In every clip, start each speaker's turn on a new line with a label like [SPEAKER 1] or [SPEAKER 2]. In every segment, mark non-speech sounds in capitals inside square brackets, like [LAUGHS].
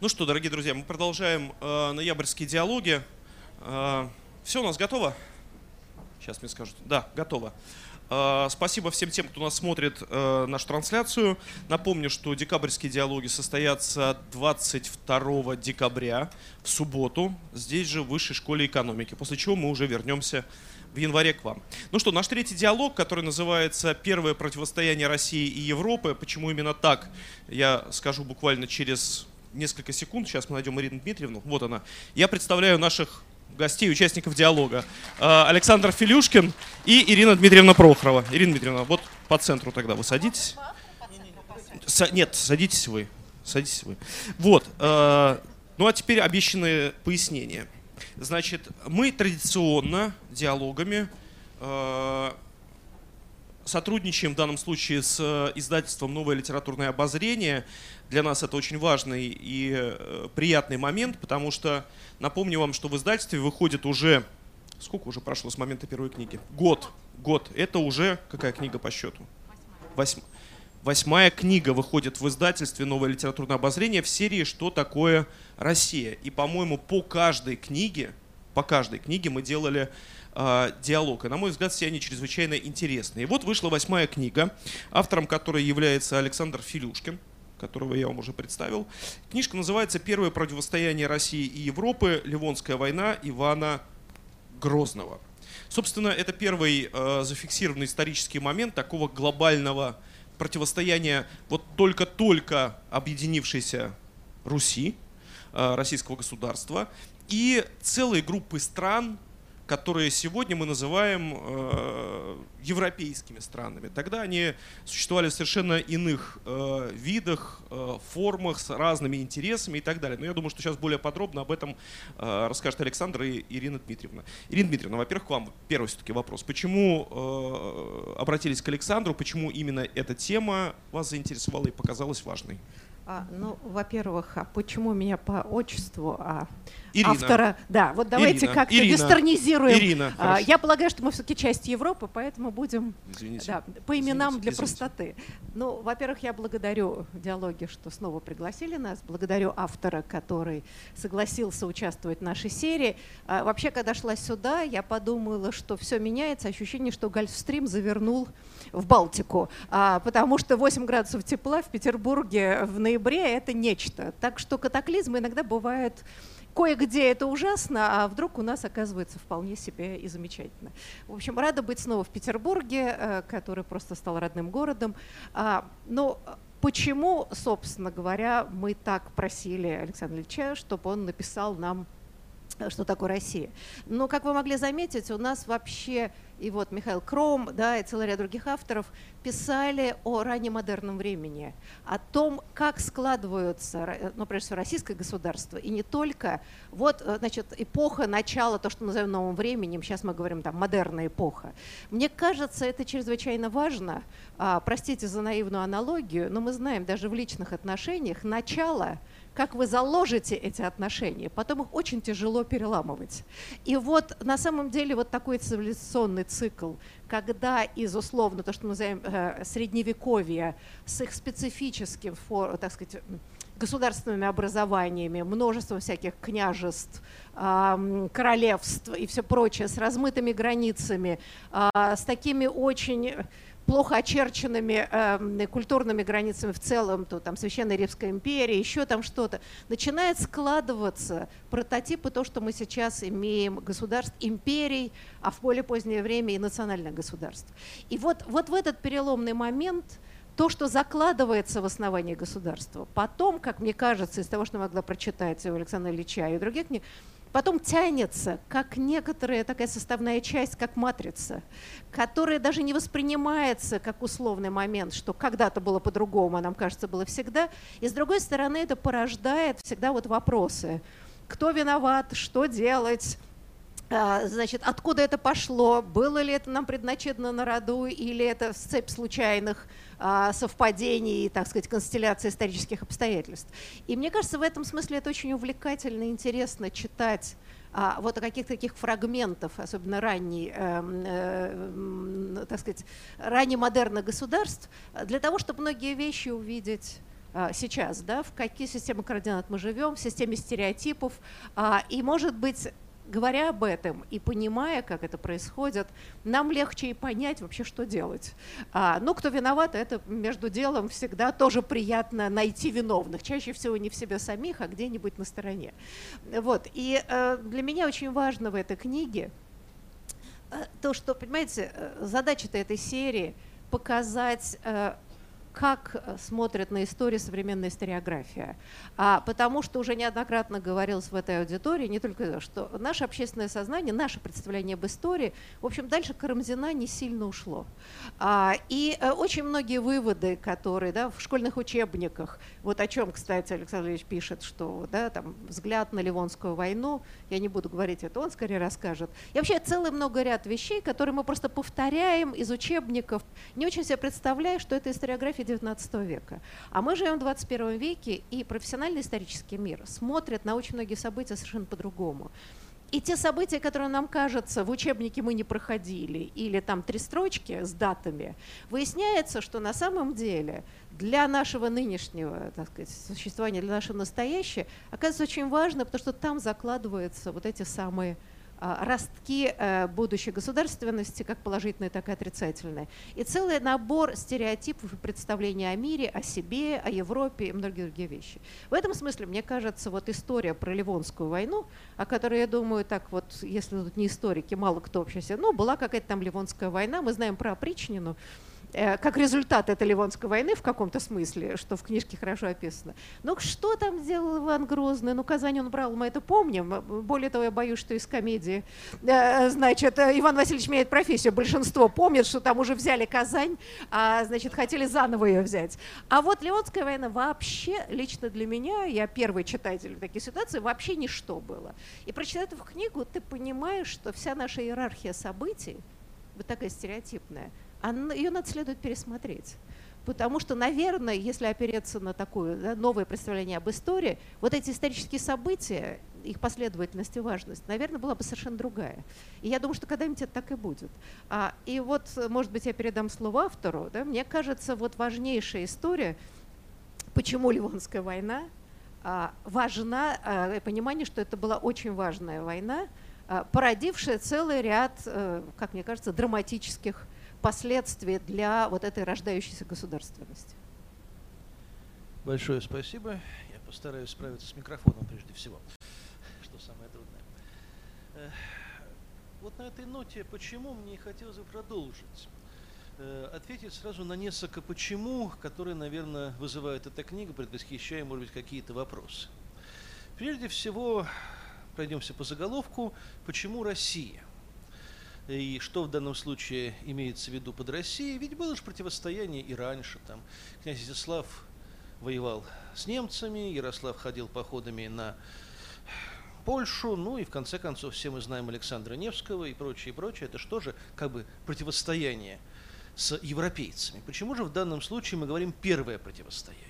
[SPEAKER 1] Ну что, дорогие друзья, мы продолжаем э, ноябрьские диалоги. Э, все у нас готово? Сейчас мне скажут. Да, готово. Э, спасибо всем тем, кто нас смотрит э, нашу трансляцию. Напомню, что декабрьские диалоги состоятся 22 декабря в субботу здесь же в Высшей школе экономики, после чего мы уже вернемся в январе к вам. Ну что, наш третий диалог, который называется «Первое противостояние России и Европы». Почему именно так, я скажу буквально через несколько секунд. Сейчас мы найдем Ирину Дмитриевну. Вот она. Я представляю наших гостей, участников диалога. А, Александр Филюшкин и Ирина Дмитриевна Прохорова. Ирина Дмитриевна, вот по центру тогда вы садитесь. С нет, садитесь вы. Садитесь вы. Вот. А, ну а теперь обещанные пояснения. Значит, мы традиционно диалогами а, сотрудничаем в данном случае с издательством «Новое литературное обозрение». Для нас это очень важный и э, приятный момент, потому что напомню вам, что в издательстве выходит уже... Сколько уже прошло с момента первой книги? Год. Год. Это уже какая книга по счету? Восьмая. Восьмая книга выходит в издательстве «Новое литературное обозрение» в серии «Что такое Россия?». И, по-моему, по каждой книге, по каждой книге мы делали э, диалог. И, на мой взгляд, все они чрезвычайно интересные. И вот вышла восьмая книга, автором которой является Александр Филюшкин которого я вам уже представил. Книжка называется «Первое противостояние России и Европы. Ливонская война Ивана Грозного». Собственно, это первый э, зафиксированный исторический момент такого глобального противостояния вот только-только объединившейся Руси, э, российского государства, и целой группы стран, которые сегодня мы называем э, европейскими странами. Тогда они существовали в совершенно иных э, видах, э, формах, с разными интересами и так далее. Но я думаю, что сейчас более подробно об этом э, расскажет Александр и Ирина Дмитриевна. Ирина Дмитриевна, во-первых, к вам первый все-таки вопрос. Почему э, обратились к Александру, почему именно эта тема вас заинтересовала и показалась важной?
[SPEAKER 2] А, ну, во-первых, а почему меня по отчеству, а
[SPEAKER 1] Ирина.
[SPEAKER 2] автора... Да, вот давайте как-то
[SPEAKER 1] Ирина.
[SPEAKER 2] вестернизируем.
[SPEAKER 1] Ирина,
[SPEAKER 2] А, я полагаю, что мы все-таки часть Европы, поэтому будем
[SPEAKER 1] Извините.
[SPEAKER 2] да, по именам
[SPEAKER 1] Извините,
[SPEAKER 2] для
[SPEAKER 1] извините.
[SPEAKER 2] простоты. Ну, во-первых, я благодарю диалоги, что снова пригласили нас. Благодарю автора, который согласился участвовать в нашей серии. А, вообще, когда шла сюда, я подумала, что все меняется. Ощущение, что Гольфстрим завернул в Балтику. А, потому что 8 градусов тепла в Петербурге в ноябре – это нечто. Так что катаклизмы иногда бывают Кое-где это ужасно, а вдруг у нас оказывается вполне себе и замечательно. В общем, рада быть снова в Петербурге, э, который просто стал родным городом. А, Но почему, собственно говоря, мы так просили Александра Ильича, чтобы он написал нам что такое Россия. Но, как вы могли заметить, у нас вообще и вот Михаил Кром, да, и целый ряд других авторов писали о раннемодерном времени, о том, как складываются, ра- ну, прежде всего, российское государство, и не только. Вот, э, значит, эпоха начала, то, что называем новым временем, сейчас мы говорим там модерная эпоха. Мне кажется, это чрезвычайно важно. А, простите за наивную аналогию, но мы знаем, даже в личных отношениях начало как вы заложите эти отношения, потом их очень тяжело переламывать. И вот на самом деле вот такой цивилизационный цикл, когда из условно то, что мы называем э, с их специфическим, так сказать, государственными образованиями, множеством всяких княжеств, королевств и все прочее, с размытыми границами, а, с такими очень плохо очерченными эм, культурными границами в целом, то там Священная Римская империя, еще там что-то, начинает складываться прототипы то, что мы сейчас имеем государств, империй, а в более позднее время и национальных государств. И вот, вот в этот переломный момент то, что закладывается в основании государства, потом, как мне кажется, из того, что могла прочитать у Александра Ильича и других книг, потом тянется, как некоторая такая составная часть, как матрица, которая даже не воспринимается как условный момент, что когда-то было по-другому, а нам кажется, было всегда. И с другой стороны, это порождает всегда вот вопросы. Кто виноват, что делать, Значит, откуда это пошло? Было ли это нам предначертано на роду, или это цепь случайных а, совпадений, так сказать, констелляции исторических обстоятельств? И мне кажется, в этом смысле это очень увлекательно и интересно читать а, вот о каких-то таких фрагментов, особенно ранней, эм, э, м, так сказать, раннемодерных государств, для того, чтобы многие вещи увидеть а, сейчас, да, в какие системы координат мы живем, в системе стереотипов. А, и, может быть, говоря об этом и понимая, как это происходит, нам легче и понять вообще, что делать. А, ну, кто виноват, это между делом всегда тоже приятно найти виновных. Чаще всего не в себе самих, а где-нибудь на стороне. Вот. И э, для меня очень важно в этой книге э, то, что, понимаете, э, задача-то этой серии показать э, как э, смотрят на историю современная историография. А, потому что уже неоднократно говорилось в этой аудитории, не только что наше общественное сознание, наше представление об истории, в общем, дальше Карамзина не сильно ушло. А, и а, очень многие выводы, которые да, в школьных учебниках, вот о чем, кстати, Александр Ильич пишет, что да, там, взгляд на Ливонскую войну, я не буду говорить это, он скорее расскажет. И вообще целый много ряд вещей, которые мы просто повторяем из учебников, не очень себе представляя, что это историография философии XIX века. А мы живем в 21 веке, и профессиональный исторический мир смотрит на очень многие события совершенно по-другому. И те события, которые нам кажется, в учебнике мы не проходили, или там три строчки с датами, выясняется, что на самом деле для нашего нынешнего так сказать, существования, для нашего настоящего, оказывается очень важно, потому что там закладываются вот эти самые ростки э, будущей государственности, как положительные, так и отрицательные. И целый набор стереотипов и представлений о мире, о себе, о Европе и многие другие вещи. В этом смысле, мне кажется, вот история про Ливонскую войну, о которой, я думаю, так вот, если тут не историки, мало кто вообще ну, была какая-то там Ливонская война, мы знаем про опричнину, как результат этой Ливонской войны в каком-то смысле, что в книжке хорошо описано. Но что там сделал Иван Грозный? Ну, Казань он брал, мы это помним. Более того, я боюсь, что из комедии, э, значит, Иван Васильевич меняет профессию. Большинство помнит, что там уже взяли Казань, а, значит, хотели заново ее взять. А вот Ливонская война вообще, лично для меня, я первый читатель в таких ситуациях, вообще ничто было. И прочитав эту книгу, ты понимаешь, что вся наша иерархия событий, вот такая стереотипная, ее надо следует пересмотреть. Потому что, наверное, если опереться на такое да, новое представление об истории, вот эти исторические события, их последовательность и важность, наверное, была бы совершенно другая. И я думаю, что когда-нибудь это так и будет. А, и вот, может быть, я передам слово автору. Да, мне кажется, вот важнейшая история, почему Ливонская война а, важна, а, понимание, что это была очень важная война, а, породившая целый ряд, а, как мне кажется, драматических последствия для вот этой рождающейся государственности.
[SPEAKER 3] Большое спасибо. Я постараюсь справиться с микрофоном прежде всего, что самое трудное. Э, вот на этой ноте, почему мне хотелось бы продолжить? Э, ответить сразу на несколько почему, которые, наверное, вызывает эта книга, предвосхищая, может быть, какие-то вопросы. Прежде всего, пройдемся по заголовку, почему Россия? И что в данном случае имеется в виду под Россией, ведь было же противостояние и раньше. Там князь Изяслав воевал с немцами, Ярослав ходил походами на Польшу, ну и в конце концов все мы знаем Александра Невского и прочее, и прочее. Это что же как бы противостояние с европейцами. Почему же в данном случае мы говорим первое противостояние?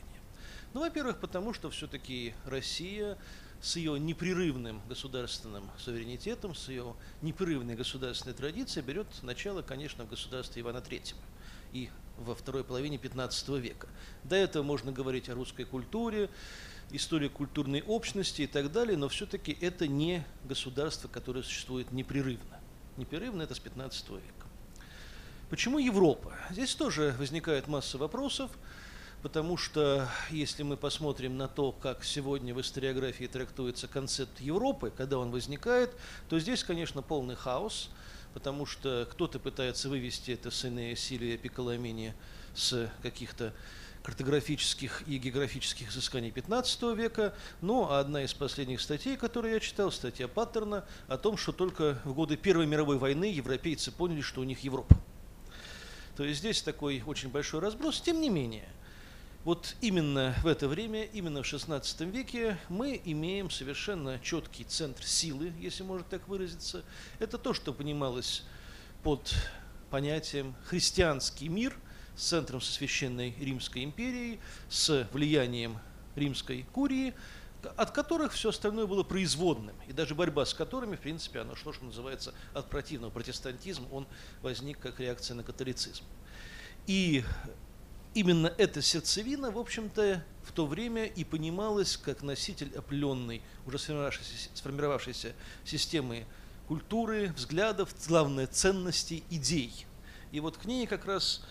[SPEAKER 3] Ну, во-первых, потому что все-таки Россия с ее непрерывным государственным суверенитетом, с ее непрерывной государственной традицией берет начало, конечно, в государстве Ивана III и во второй половине XV века. До этого можно говорить о русской культуре, истории культурной общности и так далее, но все-таки это не государство, которое существует непрерывно. Непрерывно это с XV века. Почему Европа? Здесь тоже возникает масса вопросов потому что если мы посмотрим на то, как сегодня в историографии трактуется концепт Европы, когда он возникает, то здесь, конечно, полный хаос, потому что кто-то пытается вывести это с Энея, Силия, Пиколамини с каких-то картографических и географических изысканий 15 века, но одна из последних статей, которую я читал, статья Паттерна, о том, что только в годы Первой мировой войны европейцы поняли, что у них Европа. То есть здесь такой очень большой разброс. Тем не менее, вот именно в это время, именно в XVI веке мы имеем совершенно четкий центр силы, если можно так выразиться. Это то, что понималось под понятием христианский мир с центром со священной Римской империей, с влиянием римской курии, от которых все остальное было производным, и даже борьба с которыми, в принципе, оно что, что называется, от противного протестантизма, он возник как реакция на католицизм. И именно эта сердцевина, в общем-то, в то время и понималась как носитель определенной, уже сформировавшейся, сформировавшейся системы культуры, взглядов, главное, ценностей, идей. И вот к ней как раз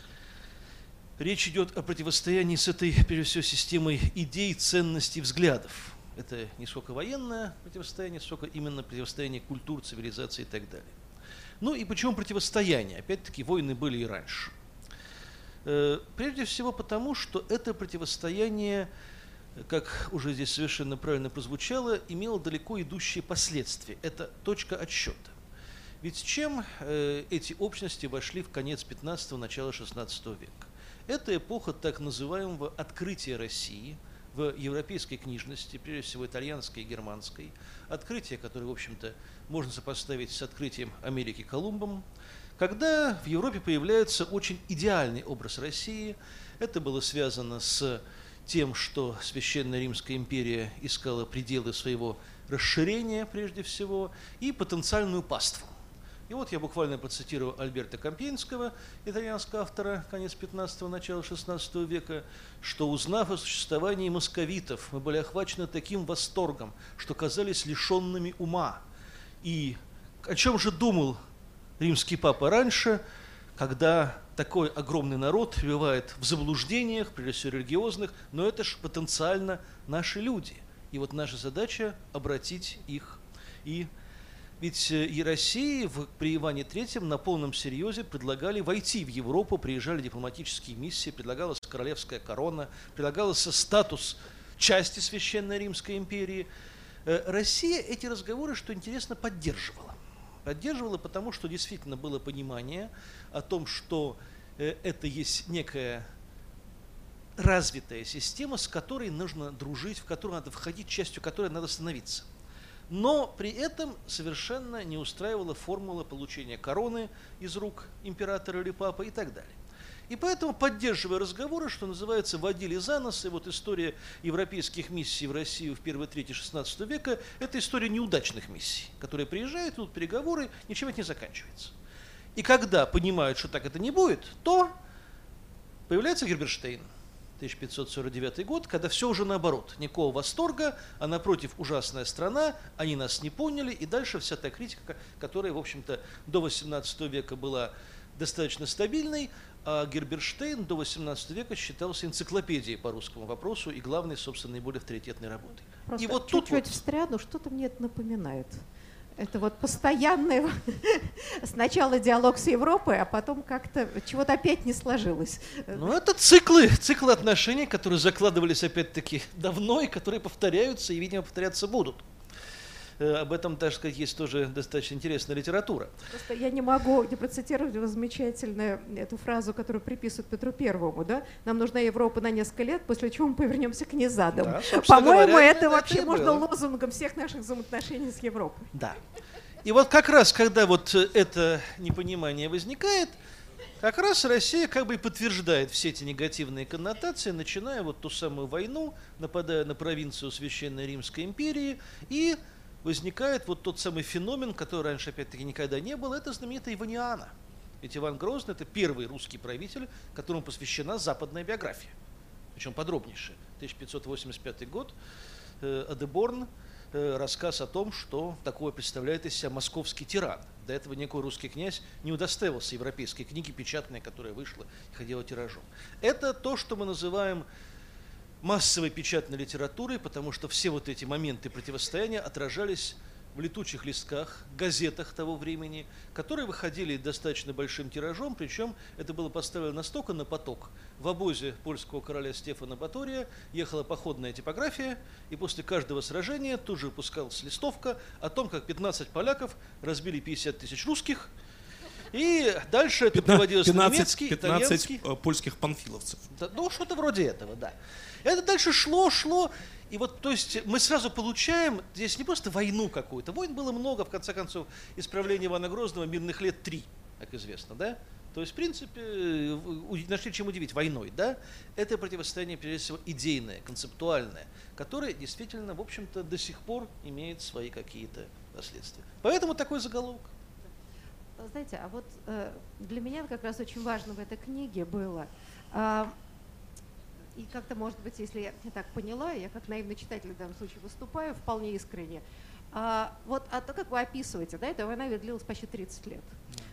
[SPEAKER 3] речь идет о противостоянии с этой, прежде всего, системой идей, ценностей, взглядов. Это не сколько военное противостояние, сколько именно противостояние культур, цивилизации и так далее. Ну и почему противостояние? Опять-таки, войны были и раньше. Э, прежде всего потому, что это противостояние, как уже здесь совершенно правильно прозвучало, имело далеко идущие последствия. Это точка отсчета. Ведь чем э, эти общности вошли в конец 15-го, начало 16 века? Это эпоха так называемого открытия России в европейской книжности, прежде всего итальянской и германской. Открытие, которое, в общем-то, можно сопоставить с открытием Америки Колумбом, когда в Европе появляется очень идеальный образ России, это было связано с тем, что Священная Римская империя искала пределы своего расширения прежде всего и потенциальную паству. И вот я буквально процитирую Альберта Компьенского, итальянского автора, конец 15-го, начала 16 века, что узнав о существовании московитов, мы были охвачены таким восторгом, что казались лишенными ума. И о чем же думал римский папа раньше, когда такой огромный народ пребывает в заблуждениях, прежде всего религиозных, но это же потенциально наши люди. И вот наша задача обратить их. И ведь э, и России в, при Иване III на полном серьезе предлагали войти в Европу, приезжали дипломатические миссии, предлагалась королевская корона, предлагался статус части Священной Римской империи. Э, Россия эти разговоры, что интересно, поддерживала поддерживала, потому что действительно было понимание о том, что э, это есть некая развитая система, с которой нужно дружить, в которую надо входить, частью которой надо становиться. Но при этом совершенно не устраивала формула получения короны из рук императора или папы и так далее. И поэтому, поддерживая разговоры, что называется, водили за нос, и вот история европейских миссий в Россию в первой трети 16 века – это история неудачных миссий, которые приезжают, идут переговоры, ничем это не заканчивается. И когда понимают, что так это не будет, то появляется Герберштейн, 1549 год, когда все уже наоборот, никакого восторга, а напротив ужасная страна, они нас не поняли, и дальше вся та критика, которая, в общем-то, до 18 века была достаточно стабильной, а Герберштейн до XVIII века считался энциклопедией по русскому вопросу и главной, собственно, наиболее авторитетной работой.
[SPEAKER 2] Просто и вот чуть-чуть тут вот... встряну, что-то мне это напоминает. Это вот постоянный [LAUGHS] сначала диалог с Европой, а потом как-то чего-то опять не сложилось.
[SPEAKER 3] Ну, это циклы, циклы отношений, которые закладывались опять-таки давно и которые повторяются и, видимо, повторяться будут. Э, об этом, так сказать, есть тоже достаточно интересная литература.
[SPEAKER 2] Просто я не могу не процитировать замечательную эту фразу, которую приписывают Петру Первому, да? Нам нужна Европа на несколько лет, после чего мы повернемся к незадам. Да, По-моему, это, это вообще можно было. лозунгом всех наших взаимоотношений с Европой.
[SPEAKER 3] Да. И вот как раз, когда вот это непонимание возникает, как раз Россия как бы и подтверждает все эти негативные коннотации, начиная вот ту самую войну, нападая на провинцию Священной Римской империи и возникает вот тот самый феномен, который раньше, опять-таки, никогда не был, это знаменитая Иваниана. Ведь Иван Грозный – это первый русский правитель, которому посвящена западная биография, причем подробнейшая. 1585 год, э, Адеборн, э, рассказ о том, что такое представляет из себя московский тиран. До этого никакой русский князь не удостаивался европейской книги печатной, которая вышла и ходила тиражом. Это то, что мы называем массовой печатной литературой, потому что все вот эти моменты противостояния отражались в летучих листках, газетах того времени, которые выходили достаточно большим тиражом, причем это было поставлено настолько на поток. В обозе польского короля Стефана Батория ехала походная типография, и после каждого сражения тут же выпускалась листовка о том, как 15 поляков разбили 50 тысяч русских, и дальше это 15, приводилось 15, на немецкий, 15 итальянский.
[SPEAKER 1] Э, польских панфиловцев.
[SPEAKER 3] Да, ну, что-то вроде этого, да. Это дальше шло, шло. И вот, то есть, мы сразу получаем здесь не просто войну какую-то. Войн было много, в конце концов, исправления Ивана Грозного мирных лет три, как известно, да? То есть, в принципе, нашли чем удивить войной, да? Это противостояние, прежде всего, идейное, концептуальное, которое действительно, в общем-то, до сих пор имеет свои какие-то последствия. Поэтому такой заголовок.
[SPEAKER 2] Знаете, а вот э, для меня как раз очень важно в этой книге было, э, и как-то, может быть, если я не так поняла, я как наивный читатель в данном случае выступаю вполне искренне, а, вот а то, как вы описываете, да, эта война длилась почти 30 лет.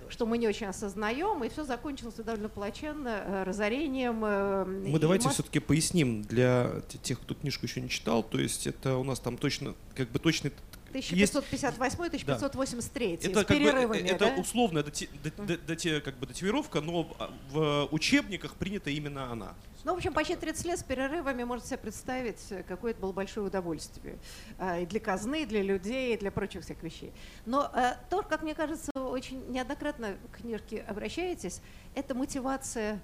[SPEAKER 2] Ну, что мы не очень осознаем, и все закончилось довольно плачевно, э, разорением. Э,
[SPEAKER 1] мы давайте масс... все-таки поясним для тех, кто книжку еще не читал, то есть это у нас там точно, как бы точный
[SPEAKER 2] 1558-1583
[SPEAKER 1] это, с как перерывами, бы, Это да? условная дати, дати, дати, как бы датировка, но в учебниках принята именно она.
[SPEAKER 2] Ну, в общем, почти 30 лет с перерывами можете себе представить, какое это было большое удовольствие. А, и для казны, и для людей, и для прочих всех вещей. Но а, то, как мне кажется, очень неоднократно к книжке обращаетесь, это мотивация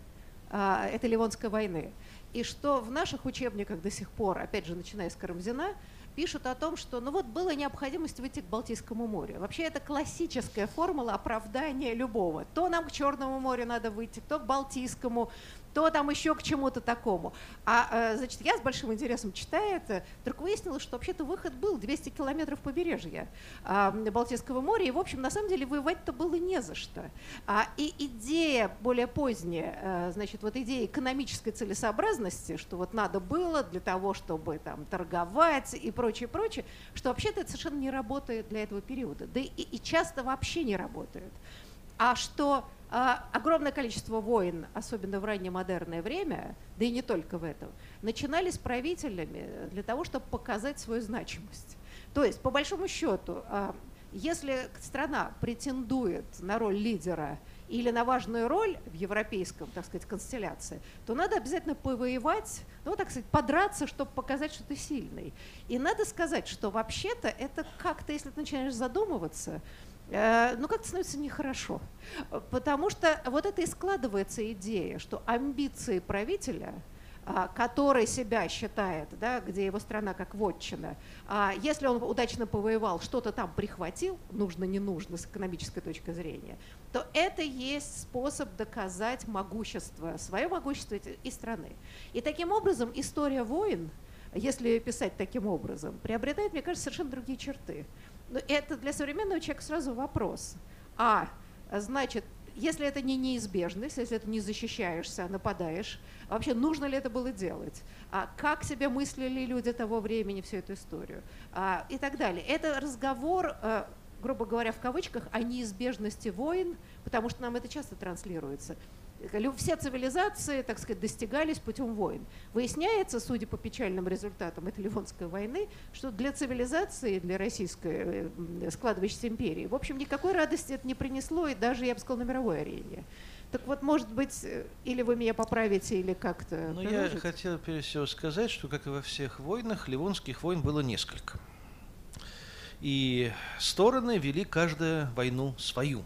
[SPEAKER 2] а, этой Ливонской войны. И что в наших учебниках до сих пор, опять же, начиная с Карамзина, пишут о том, что ну вот была необходимость выйти к Балтийскому морю. Вообще это классическая формула оправдания любого. То нам к Черному морю надо выйти, то к Балтийскому, то там еще к чему-то такому. А, э, значит, я с большим интересом читаю это, вдруг выяснилось, что вообще-то выход был 200 километров побережья а, Балтийского моря, и, в общем, на самом деле воевать-то было не за что. А, и идея более поздняя, э, значит, вот идея экономической целесообразности, что вот надо было для того, чтобы там торговать и прочее, прочее, что вообще-то это совершенно не работает для этого периода, да и, и часто вообще не работает. А что огромное количество войн, особенно в раннемодерное время, да и не только в этом, начинались правителями для того, чтобы показать свою значимость. То есть, по большому счету, а, если страна претендует на роль лидера или на важную роль в европейском, так сказать, констелляции, то надо обязательно повоевать, ну, так сказать, подраться, чтобы показать, что ты сильный. И надо сказать, что вообще-то это как-то, если ты начинаешь задумываться, Э, ну как-то становится нехорошо. Потому что вот это и складывается идея, что амбиции правителя, а, который себя считает, да, где его страна как вотчина, а если он удачно повоевал, что-то там прихватил, нужно, не нужно с экономической точки зрения, то это есть способ доказать могущество, свое могущество и страны. И таким образом история войн, если писать таким образом, приобретает, мне кажется, совершенно другие черты. Но это для современного человека сразу вопрос. А, значит, если это не неизбежность, если ты не защищаешься, нападаешь, вообще нужно ли это было делать? А как себе мыслили люди того времени всю эту историю? А, и так далее. Это разговор, а, грубо говоря, в кавычках, о неизбежности войн, потому что нам это часто транслируется все цивилизации, так сказать, достигались путем войн. Выясняется, судя по печальным результатам этой Ливонской войны, что для цивилизации, для российской э, складывающейся империи, в общем, никакой радости это не принесло, и даже, я бы сказала, на мировой арене. Так вот, может быть, э, или вы меня поправите, или как-то...
[SPEAKER 3] Ну, я хотел, прежде всего, сказать, что, как и во всех войнах, ливонских войн было несколько. И стороны вели каждую войну свою.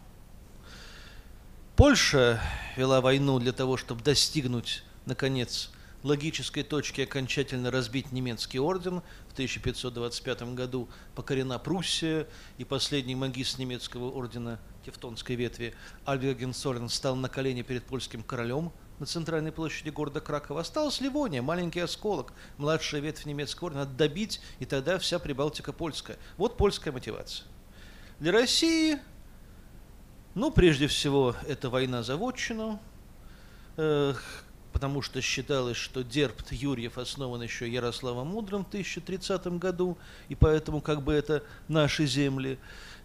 [SPEAKER 3] Польша вела войну для того, чтобы достигнуть, наконец, логической точки окончательно разбить немецкий орден. В 1525 году покорена Пруссия, и последний магист немецкого ордена Тевтонской ветви Альберт Генсолен стал на колени перед польским королем на центральной площади города Кракова. Осталась Ливония, маленький осколок, младшая ветвь немецкого ордена, добить, и тогда вся Прибалтика польская. Вот польская мотивация. Для России ну, прежде всего, это война за вотчину, потому что считалось, что Дербт Юрьев основан еще Ярославом Мудрым в 1030 году, и поэтому как бы это наши земли.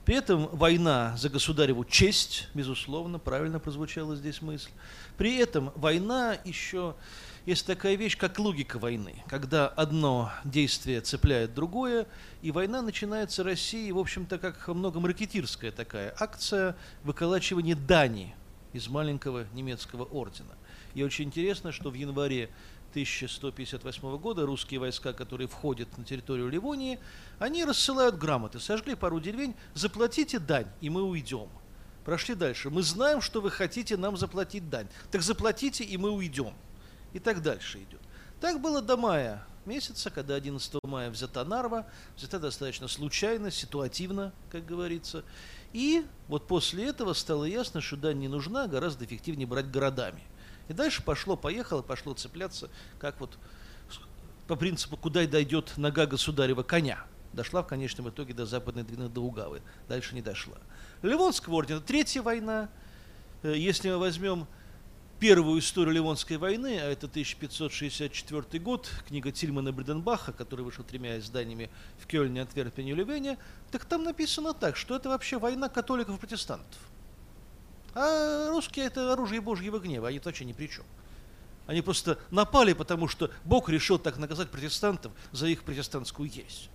[SPEAKER 3] При этом война за государеву честь, безусловно, правильно прозвучала здесь мысль. При этом война еще есть такая вещь, как логика войны, когда одно действие цепляет другое, и война начинается России, в общем-то, как многом ракетирская такая акция выколачивания дани из маленького немецкого ордена. И очень интересно, что в январе 1158 года русские войска, которые входят на территорию Ливонии, они рассылают грамоты, сожгли пару деревень, заплатите дань, и мы уйдем. Прошли дальше. Мы знаем, что вы хотите нам заплатить дань. Так заплатите, и мы уйдем и так дальше идет. Так было до мая месяца, когда 11 мая взята Нарва, взята достаточно случайно, ситуативно, как говорится. И вот после этого стало ясно, что дань не нужна, гораздо эффективнее брать городами. И дальше пошло, поехало, пошло цепляться, как вот по принципу, куда дойдет нога государева коня. Дошла в конечном итоге до западной Двины, до Угавы. Дальше не дошла. Ливонского ордена, третья война. Э, если мы возьмем первую историю Ливонской войны, а это 1564 год, книга Тильмана Бриденбаха, которая вышла тремя изданиями в Кёльне, Антверпене и Лювене, так там написано так, что это вообще война католиков и протестантов. А русские это оружие Божьего гнева, они вообще ни при чем. Они просто напали, потому что Бог решил так наказать протестантов за их протестантскую есть.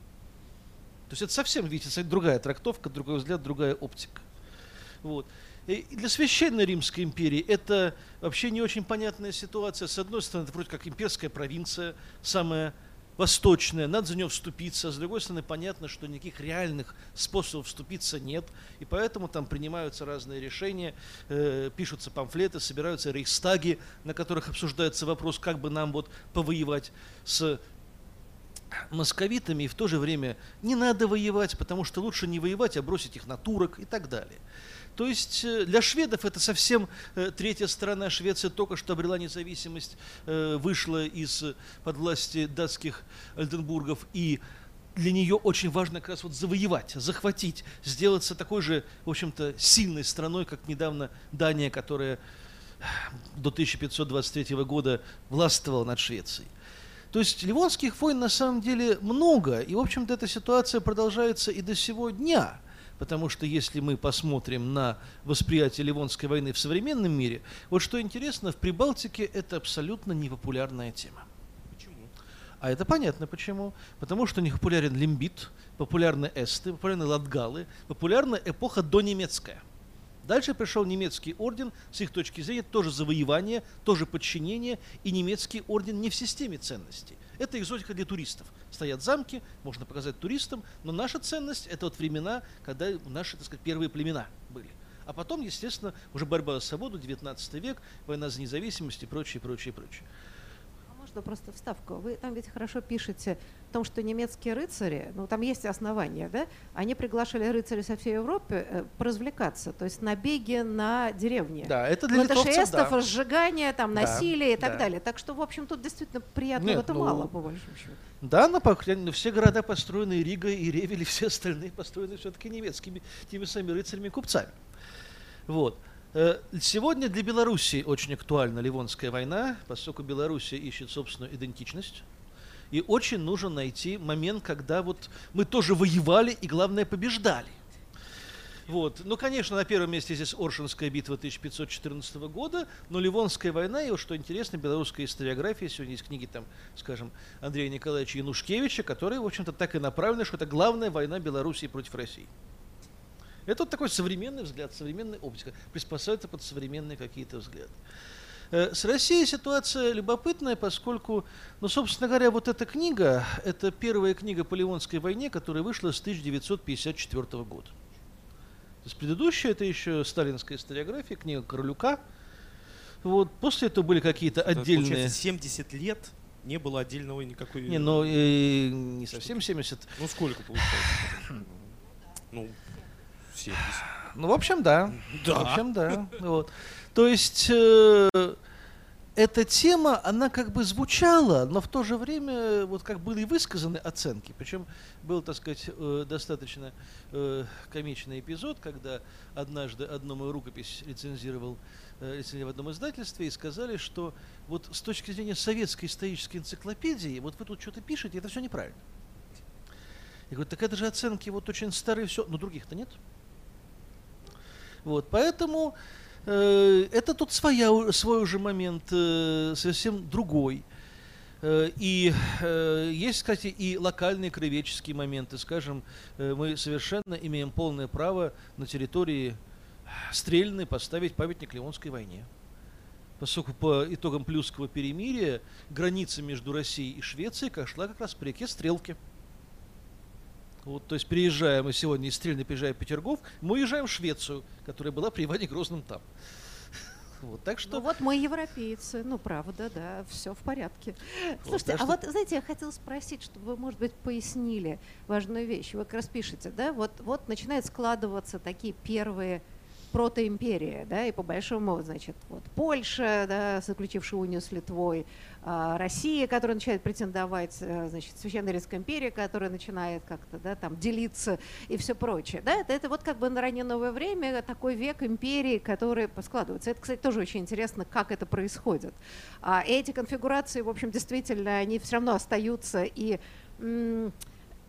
[SPEAKER 3] То есть это совсем, видите, другая трактовка, другой взгляд, другая оптика. Вот. Для Священной Римской империи это вообще не очень понятная ситуация. С одной стороны, это вроде как имперская провинция, самая восточная, надо за нее вступиться. С другой стороны, понятно, что никаких реальных способов вступиться нет. И поэтому там принимаются разные решения, э, пишутся памфлеты, собираются рейхстаги, на которых обсуждается вопрос, как бы нам вот повоевать с московитами, и в то же время не надо воевать, потому что лучше не воевать, а бросить их на турок и так далее. То есть э, для шведов это совсем э, третья сторона. Швеция только что обрела независимость, э, вышла из под власти датских Альденбургов и для нее очень важно как раз вот завоевать, захватить, сделаться такой же, в общем-то, сильной страной, как недавно Дания, которая до 1523 года властвовала над Швецией. То есть ливонских войн на самом деле много, и, в общем-то, эта ситуация продолжается и до сего дня – потому что если мы посмотрим на восприятие Ливонской войны в современном мире, вот что интересно, в Прибалтике это абсолютно непопулярная тема.
[SPEAKER 1] Почему?
[SPEAKER 3] А это понятно почему. Потому что не популярен лимбит, популярны эсты, популярны латгалы, популярна эпоха донемецкая. Дальше пришел немецкий орден, с их точки зрения, тоже завоевание, тоже подчинение, и немецкий орден не в системе ценностей. Это экзотика для туристов. Стоят замки, можно показать туристам, но наша ценность – это вот времена, когда наши, так сказать, первые племена были. А потом, естественно, уже борьба за свободу, 19 век, война за независимость и прочее, прочее, прочее
[SPEAKER 2] можно просто вставку. Вы там ведь хорошо пишете о том, что немецкие рыцари, ну там есть основания, да, они приглашали рыцарей со всей Европы э, поразвлекаться, то есть набеги на деревни.
[SPEAKER 3] Да, это для литовцев,
[SPEAKER 2] да. разжигание, там, да, насилие и так да. далее. Так что, в общем, тут действительно приятного-то ну, мало, по большому счету.
[SPEAKER 3] Да, но ну, все города, построенные Ригой и Ревель, все остальные построены все-таки немецкими, теми самыми рыцарями-купцами. Вот. Э, сегодня для Белоруссии очень актуальна Ливонская война, поскольку Белоруссия ищет собственную идентичность. И очень нужно найти момент, когда вот мы тоже воевали и, главное, побеждали. Вот. Ну, конечно, на первом месте здесь Оршинская битва 1514 года, но Ливонская война, и вот что интересно, белорусская историография, сегодня есть книги, там, скажем, Андрея Николаевича Янушкевича, которые, в общем-то, так и направлены, что это главная война Белоруссии против России. Это вот такой современный взгляд, современная оптика, приспособится под современные какие-то взгляды. Э, с Россией ситуация любопытная, поскольку, ну, собственно говоря, вот эта книга, это первая книга по Ливонской войне, которая вышла с 1954 года. То есть предыдущая, это еще сталинская историография, книга Королюка. Вот, после этого были какие-то отдельные... Получается,
[SPEAKER 1] 70 лет не было отдельного никакой...
[SPEAKER 3] Не, ну, э, не совсем 70.
[SPEAKER 1] Ну, сколько получается? [COUGHS] Ну, 70.
[SPEAKER 3] Ну, в общем, да. Да. В общем, да. Вот. То есть э, эта тема, она как бы звучала, но в то же время вот как были высказаны оценки. Причем был, так сказать, э, достаточно э, комичный эпизод, когда однажды одну мою рукопись рецензировал э, рецензировал в одном издательстве и сказали, что вот с точки зрения советской исторической энциклопедии, вот вы тут что-то пишете, это все неправильно. Я говорю, так это же оценки вот очень старые, все, но других-то нет. Вот, поэтому э, это тут своя, свой уже момент, э, совсем другой. Э, и э, есть, кстати, и локальные краеведческие моменты. Скажем, э, мы совершенно имеем полное право на территории Стрельны поставить памятник Ливонской войне. Поскольку по итогам Плюсского перемирия граница между Россией и Швецией шла как раз по реке Стрелки. Вот, то есть переезжаем мы сегодня из Стрельны, переезжаем в Петергоф, мы уезжаем в Швецию, которая была при Иване Грозном там. [LAUGHS]
[SPEAKER 2] Вот, так что... Ну вот мы европейцы, ну правда, да, все в порядке. Вот, Слушайте, а что... вот, знаете, я хотела спросить, чтобы вы, может быть, пояснили важную вещь. Вы как раз пишете, да, вот, вот начинают складываться такие первые протоимперия, да, и по большому, значит, вот Польша, да, заключившая унию с Литвой, а, Россия, которая начинает претендовать, э, значит, Священная Римская империя, которая начинает как-то, да, там, делиться и все прочее, да, это, это вот как бы на раннее новое время такой век империи, который складывается. Это, кстати, тоже очень интересно, как это происходит. А эти конфигурации, в общем, действительно, они все равно остаются и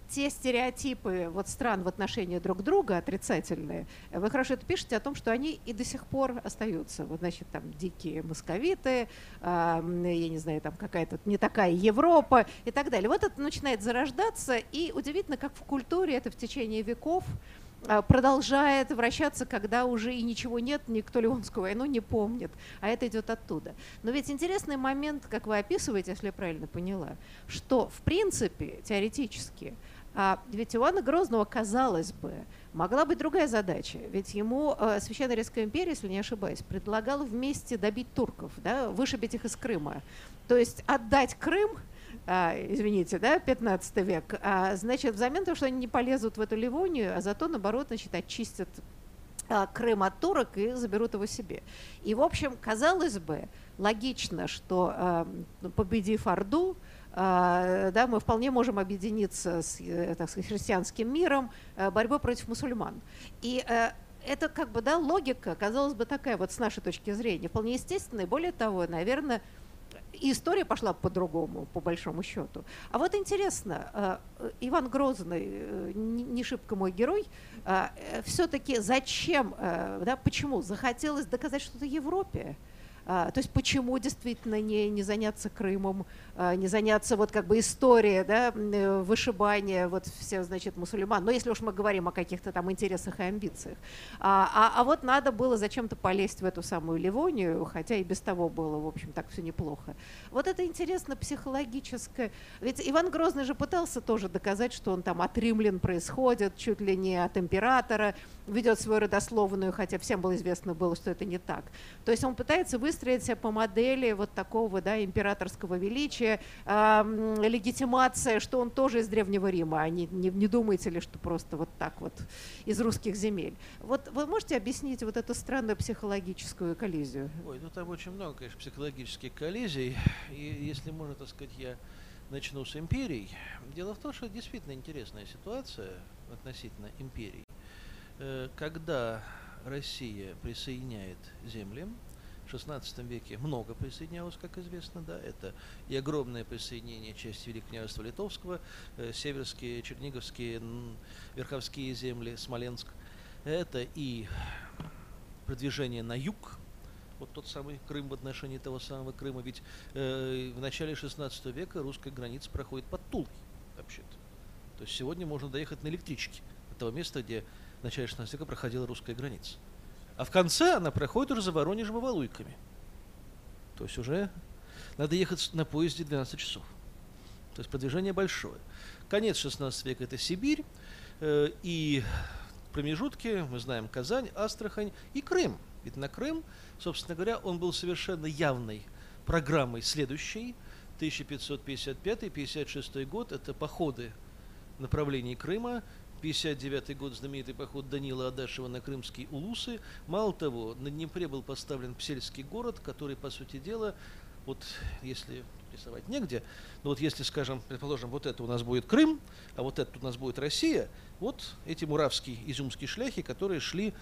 [SPEAKER 2] те стереотипы вот стран в отношении друг друга отрицательные, вы хорошо это пишете о том, что они и до сих пор остаются. Вот, значит, там дикие московиты, э, я не знаю, там какая-то не такая Европа и так далее. Вот это начинает зарождаться, и удивительно, как в культуре это в течение веков а, продолжает вращаться, когда уже и ничего нет, никто Ливонскую войну не помнит, а это идет оттуда. Но ведь интересный момент, как вы описываете, если я правильно поняла, что в принципе, теоретически, а ведь Иоанна Грозного, казалось бы, могла быть другая задача. Ведь ему э, Священная Римская империя, если не ошибаюсь, предлагала вместе добить турков, да, вышибить их из Крыма. То есть отдать Крым, а, извините, да, 15 век, а, значит, взамен того, что они не полезут в эту Ливонию, а зато, наоборот, значит, очистят а, Крым от турок и заберут его себе. И, в общем, казалось бы, логично, что а, победив Орду, да, мы вполне можем объединиться с э, так сказать, христианским миром э, борьбой против мусульман. И э, это как бы, да, логика, казалось бы, такая вот с нашей точки зрения, вполне естественная. Более того, наверное, и история пошла по-другому, по большому счету. А вот интересно, Иван Грозный, не шибко мой герой, все-таки зачем, да, почему захотелось доказать что-то Европе? А, то есть почему действительно не, не заняться Крымом, а, не заняться вот как бы историей да, э, вышибания вот всех, значит, мусульман. Но если уж мы говорим о каких-то там интересах и амбициях. А, а, а вот надо было зачем-то полезть в эту самую Ливонию, хотя и без того было, в общем, так все неплохо. Вот это интересно психологическое. Ведь Иван Грозный же пытался тоже доказать, что он там от римлян происходит, чуть ли не от императора, ведет свою родословную, хотя всем было известно было, что это не так. То есть он пытается выстроить выстроить себя по модели вот такого да, императорского величия, э, легитимация, что он тоже из Древнего Рима, а не, не, не думаете ли, что просто вот так вот из русских земель. Вот вы можете объяснить вот эту странную психологическую коллизию?
[SPEAKER 3] Ой, ну там очень много, конечно, психологических коллизий, и если можно, так сказать, я начну с империй. Дело в том, что действительно интересная ситуация относительно империй. Э, когда Россия присоединяет земли, XVI веке много присоединялось, как известно, да, это и огромное присоединение части Великого княжества Литовского, э, северские, черниговские, верховские земли, Смоленск, это и продвижение на юг, вот тот самый Крым в отношении того самого Крыма, ведь э, в начале XVI века русская граница проходит под Тулой, вообще-то. То есть сегодня можно доехать на электричке до того места, где в начале XVI века проходила русская граница. А в конце она проходит уже за Воронежем и Валуйками. То есть уже надо ехать на поезде 12 часов. То есть продвижение большое. Конец 16 века это Сибирь. Э, и промежутки, мы знаем, Казань, Астрахань и Крым. Ведь на Крым, собственно говоря, он был совершенно явной программой следующей. 1555-56 год – это походы в направлении Крыма, 59 год знаменитый поход Данила Адашева на крымские улусы. Мало того, на Днепре был поставлен сельский город, который, по сути дела, вот если рисовать негде, но вот если, скажем, предположим, вот это у нас будет Крым, а вот это у нас будет Россия, вот эти муравские изюмские шляхи, которые шли,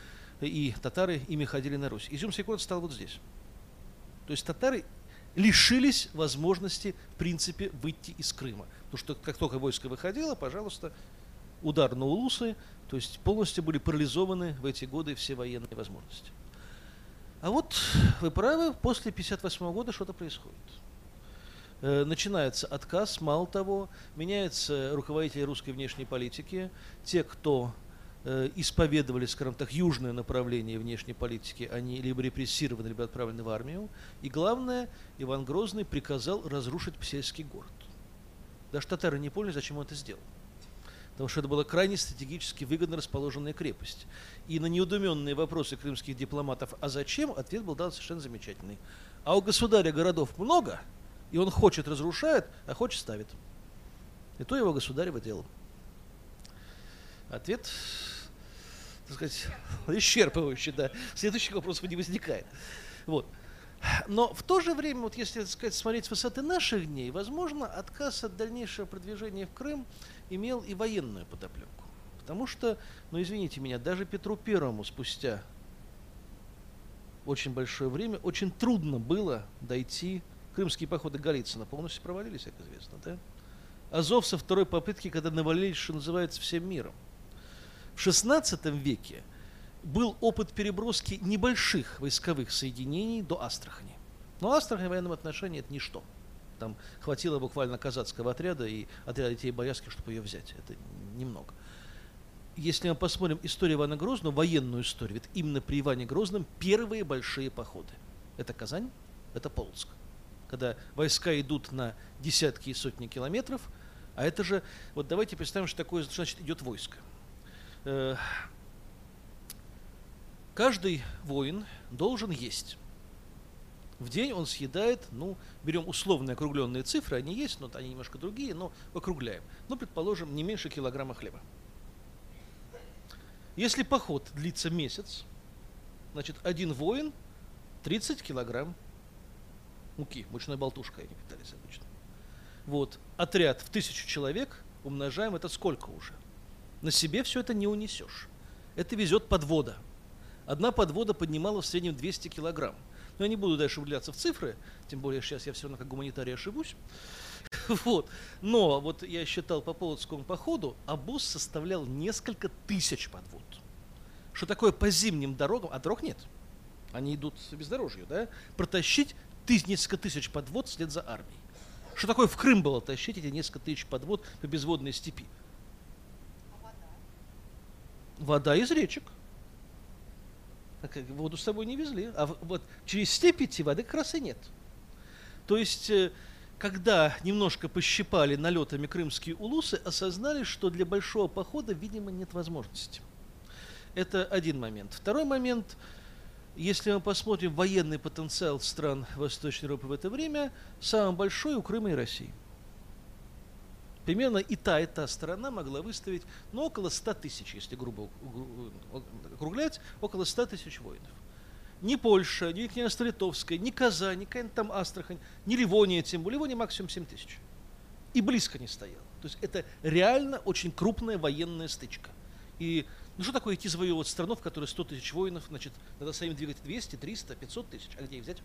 [SPEAKER 3] и татары ими ходили на Русь. Изюмский город стал вот здесь. То есть татары лишились возможности, в принципе, выйти из Крыма. Потому что как только войско выходило, пожалуйста, удар на улусы, то есть полностью были парализованы в эти годы все военные возможности. А вот вы правы, после 1958 года что-то происходит. Э, начинается отказ, мало того, меняются руководители русской внешней политики, те, кто э, исповедовали, скажем так, южное направление внешней политики, они либо репрессированы, либо отправлены в армию. И главное, Иван Грозный приказал разрушить Псельский город. Даже татары не поняли, зачем он это сделал потому что это была крайне стратегически выгодно расположенная крепость. И на неудуменные вопросы крымских дипломатов «а зачем?» ответ был дан совершенно замечательный. А у государя городов много, и он хочет разрушает, а хочет ставит. И то его государево дело. Ответ так сказать, исчерпывающе, да. Следующих вопросов не возникает. Вот. Но в то же время, вот если так сказать, смотреть с высоты наших дней, возможно, отказ от дальнейшего продвижения в Крым имел и военную подоплеку. Потому что, ну извините меня, даже Петру Первому спустя очень большое время очень трудно было дойти. Крымские походы Голицына полностью провалились, как известно, да? Азов со второй попытки, когда навалились, что называется, всем миром. В XVI веке был опыт переброски небольших войсковых соединений до Астрахани. Но Астрахань в военном отношении это ничто. Там хватило буквально казацкого отряда и отряда детей боярских, чтобы ее взять. Это немного. Если мы посмотрим историю Ивана Грозного, военную историю, ведь именно при Иване Грозном первые большие походы. Это Казань, это Полоцк. Когда войска идут на десятки и сотни километров, а это же, вот давайте представим, что такое значит идет войско. Э, каждый воин должен есть. В день он съедает, ну, берем условные округленные цифры, они есть, но они немножко другие, но округляем. Ну, предположим, не меньше килограмма хлеба. Если поход длится месяц, значит, один воин 30 килограмм муки, мучной болтушкой они питались обычно. Вот, отряд в тысячу человек, умножаем, это сколько уже? На себе все это не унесешь. Это везет подвода. Одна подвода поднимала в среднем 200 килограмм. Но я не буду дальше углубляться в цифры, тем более сейчас я все равно как гуманитарий ошибусь. [LAUGHS] Вот. Но вот я считал по Полоцкому походу, обоз составлял несколько тысяч подвод. Что такое по зимним дорогам, а дорог нет, они идут бездорожью, да, протащить тыс, несколько тысяч подвод вслед за армией. Что такое в Крым было тащить эти несколько тысяч подвод по безводной степи? Вода из речек. Воду с собой не везли. А вот через степь идти воды как раз и нет. То есть, э, когда немножко пощипали налетами крымские улусы, осознали, что для большого похода, видимо, нет возможности. Это один момент. Второй момент – если мы посмотрим военный потенциал стран Восточной Европы в это время, самый большой у Крыма и России. Примерно и та, и та сторона могла выставить ну, около 100 тысяч, если грубо округлять, около 100 тысяч воинов. Ни Польша, ни княжество Литовское, ни Казань, ни там Астрахань, ни Ливония, тем более Ливония максимум 7 тысяч. И близко не стоял. То есть это реально очень крупная военная стычка. И ну что такое идти завоевывать страну, в которой 100 тысяч воинов, значит, надо самим двигать 200, 300, 500 тысяч, а где их взять?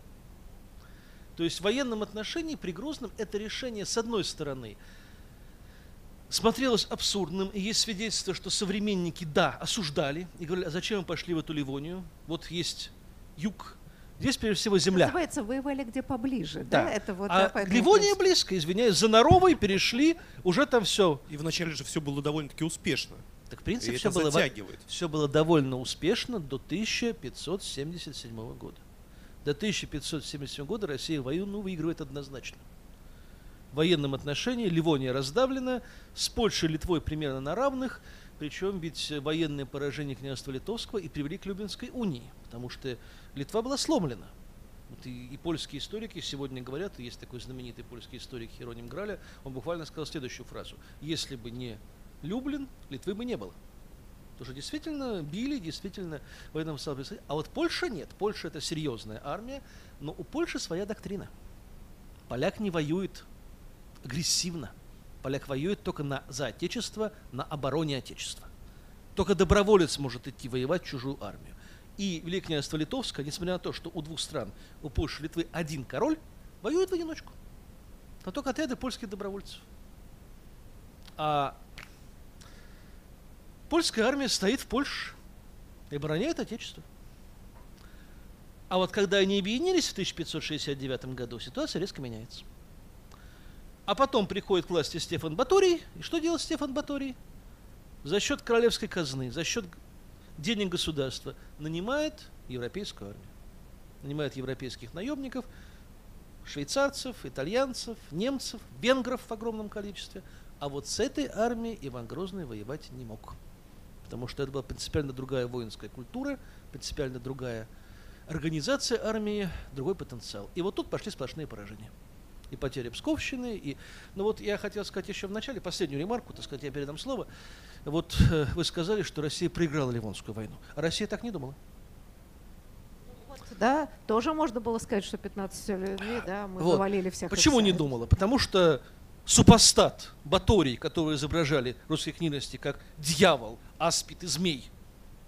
[SPEAKER 3] То есть в военном отношении при Грозном это решение, с одной стороны, смотрелось абсурдным, и есть свидетельство, что современники, да, осуждали, и говорили, а зачем мы пошли в эту Ливонию? Вот есть юг, Здесь, прежде всего, земля.
[SPEAKER 2] Называется, воевали где поближе, да?
[SPEAKER 3] да? Это вот, а да, Ливония близко, извиняюсь, за Наровой перешли, уже там все.
[SPEAKER 1] И вначале же все было довольно-таки успешно.
[SPEAKER 3] Так, в принципе, все было, все было довольно успешно до 1577 года. До 1577 года Россия войну выигрывает однозначно. В военном отношении Ливония раздавлена, с Польшей и Литвой примерно на равных, причем ведь военное поражение княжества Литовского и привели к Люблинской унии, потому что Литва была сломлена. Вот и, и польские историки сегодня говорят, есть такой знаменитый польский историк Хероним Граля, он буквально сказал следующую фразу. Если бы не Люблин, Литвы бы не было. Потому что действительно били, действительно в этом сообществе. А вот Польша нет. Польша это серьезная армия, но у Польши своя доктрина. Поляк не воюет агрессивно. Поляк воюет только на, за Отечество, на обороне Отечества. Только доброволец может идти воевать чужую армию. И Великое княжество Литовское, несмотря на то, что у двух стран, у Польши и Литвы один король, воюет в одиночку. Но только отряды польских добровольцев. А Польская армия стоит в Польше и обороняет Отечество. А вот когда они объединились в 1569 году, ситуация резко меняется. А потом приходит к власти Стефан Баторий. И что делает Стефан Баторий? За счет королевской казны, за счет денег государства нанимает европейскую армию. Нанимает европейских наемников, швейцарцев, итальянцев, немцев, венгров в огромном количестве. А вот с этой армией Иван Грозный воевать не мог потому что это была принципиально другая воинская культура, принципиально другая организация армии, другой потенциал. И вот тут пошли сплошные поражения. И потеря Псковщины. И, ну вот я хотел сказать еще в начале, последнюю ремарку, так сказать, я передам слово. Вот э, вы сказали, что Россия проиграла Ливонскую войну. А Россия так не думала.
[SPEAKER 2] Да, тоже можно было сказать, что 15 людьми, да, мы вот. завалили всех.
[SPEAKER 3] Почему не думала? Потому что супостат Баторий, который изображали русские книжности как дьявол, аспид и змей,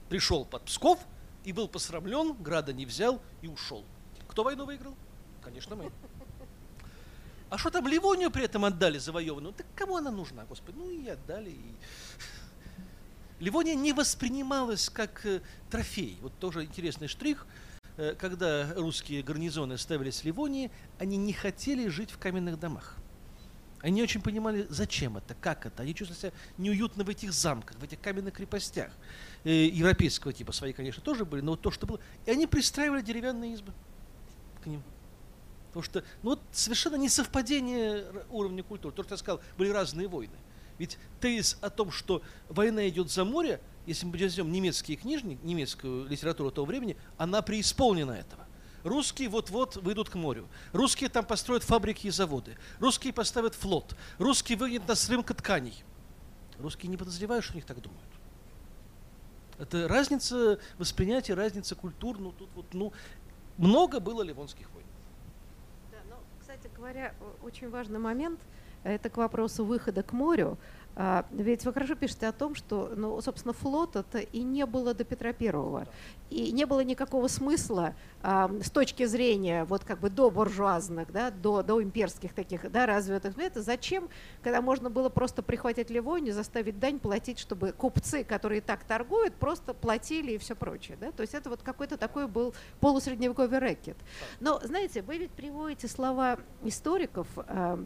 [SPEAKER 3] пришел под Псков и был посрамлен, града не взял и ушел. Кто войну выиграл? Конечно, мы. А что там Ливонию при этом отдали завоеванную? Так кому она нужна, Господи? Ну и отдали. И... [LAUGHS] Ливония не воспринималась как э, трофей. Вот тоже интересный штрих. Э, когда русские гарнизоны ставились в Ливонии, они не хотели жить в каменных домах. Они не очень понимали, зачем это, как это. Они чувствовали себя неуютно в этих замках, в этих каменных крепостях. Э, европейского типа свои, конечно, тоже были, но вот то, что было. И они пристраивали деревянные избы к ним. Потому что ну, вот совершенно несовпадение уровня культуры. То, что я сказал, были разные войны. Ведь тезис о том, что война идет за море, если мы возьмем немецкие книжни, немецкую литературу того времени, она преисполнена этого. Русские вот-вот выйдут к морю. Русские там построят фабрики и заводы. Русские поставят флот. Русские выгонят нас с рынка тканей. Русские не подозревают, что у них так думают. Это разница восприятия, разница культур. Ну, тут вот, ну, много было ливонских войн.
[SPEAKER 2] Кстати говоря, очень важный момент – это к вопросу выхода к морю. А, ведь вы хорошо пишете о том, что, ну, собственно, флота-то и не было до Петра Первого. И не было никакого смысла а, с точки зрения вот как бы до буржуазных, да, до, до имперских таких да, развитых. Это зачем, когда можно было просто прихватить Ливонию, заставить дань платить, чтобы купцы, которые так торгуют, просто платили и все прочее. Да? То есть это вот какой-то такой был полусредневековый рэкет. Но, знаете, вы ведь приводите слова историков, а,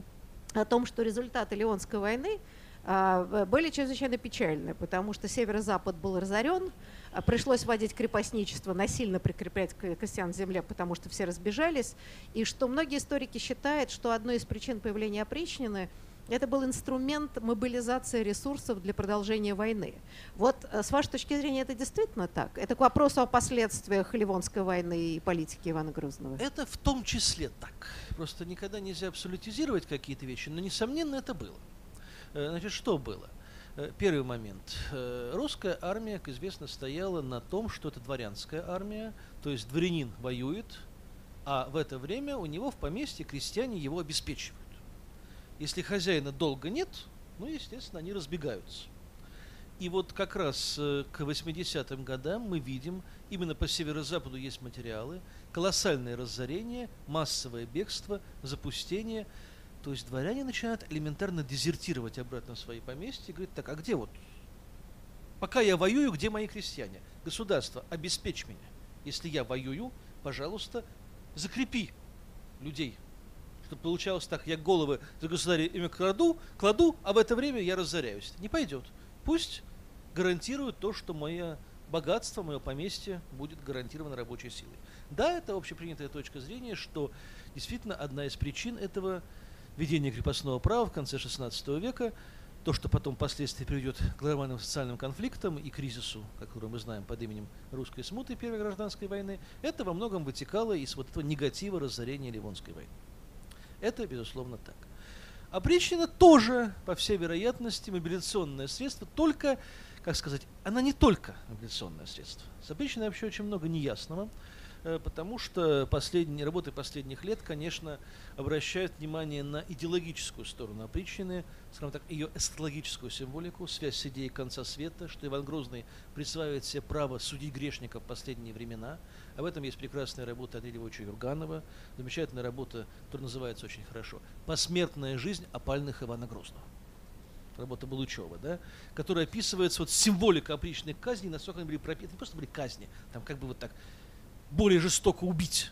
[SPEAKER 2] о том, что результаты Леонской войны были чрезвычайно печальны, потому что северо-запад был разорен, а, пришлось вводить крепостничество, насильно прикреплять крестьян к земле, потому что все разбежались, и что многие историки считают, что одной из причин появления опричнины – это был инструмент мобилизации ресурсов для продолжения войны. Вот э, с вашей точки зрения это действительно так? Это к вопросу о последствиях Ливонской войны и политики Ивана Грозного?
[SPEAKER 3] Это в том числе так. Просто никогда нельзя абсолютизировать какие-то вещи, но, несомненно, это было. Э, значит, что было? Э, первый момент. Русская армия, как известно, стояла на том, что это дворянская армия, то есть дворянин воюет, а в это время у него в поместье крестьяне его обеспечивают. Если хозяина долго нет, ну, естественно, они разбегаются. И вот как раз э, к 80-м годам мы видим, именно по северо-западу есть материалы, колоссальное разорение, массовое бегство, запустение. То есть дворяне начинают элементарно дезертировать обратно в свои поместья и говорят, так, а где вот? Пока я воюю, где мои крестьяне? Государство, обеспечь меня. Если я воюю, пожалуйста, закрепи людей чтобы получалось так, я головы за государя имя кладу, кладу, а в это время я разоряюсь. Не пойдет. Пусть гарантируют то, что мое богатство, мое поместье будет гарантировано рабочей силой. Да, это общепринятая точка зрения, что действительно одна из причин этого введения крепостного права в конце XVI века, то, что потом впоследствии приведет к глобальным социальным конфликтам и кризису, который мы знаем под именем русской смуты Первой гражданской войны, это во многом вытекало из вот этого негатива разорения Ливонской войны. Это, безусловно, так. Опричнина тоже, по всей вероятности, мобилизационное средство, только, как сказать, она не только мобилизационное средство. С опричниной вообще очень много неясного. Э, потому что последние, работы последних лет, конечно, обращают внимание на идеологическую сторону опричнины, скажем так, ее эсхатологическую символику, связь с идеей конца света, что Иван Грозный присваивает себе право судить грешников в последние времена. Об этом есть прекрасная работа Андрея Львовича Юрганова, замечательная работа, которая называется очень хорошо «Посмертная жизнь опальных Ивана Грозного» работа Балучева, да, которая описывается вот символика опричных казней, насколько они были пропитаны, не просто были казни, там как бы вот так более жестоко убить.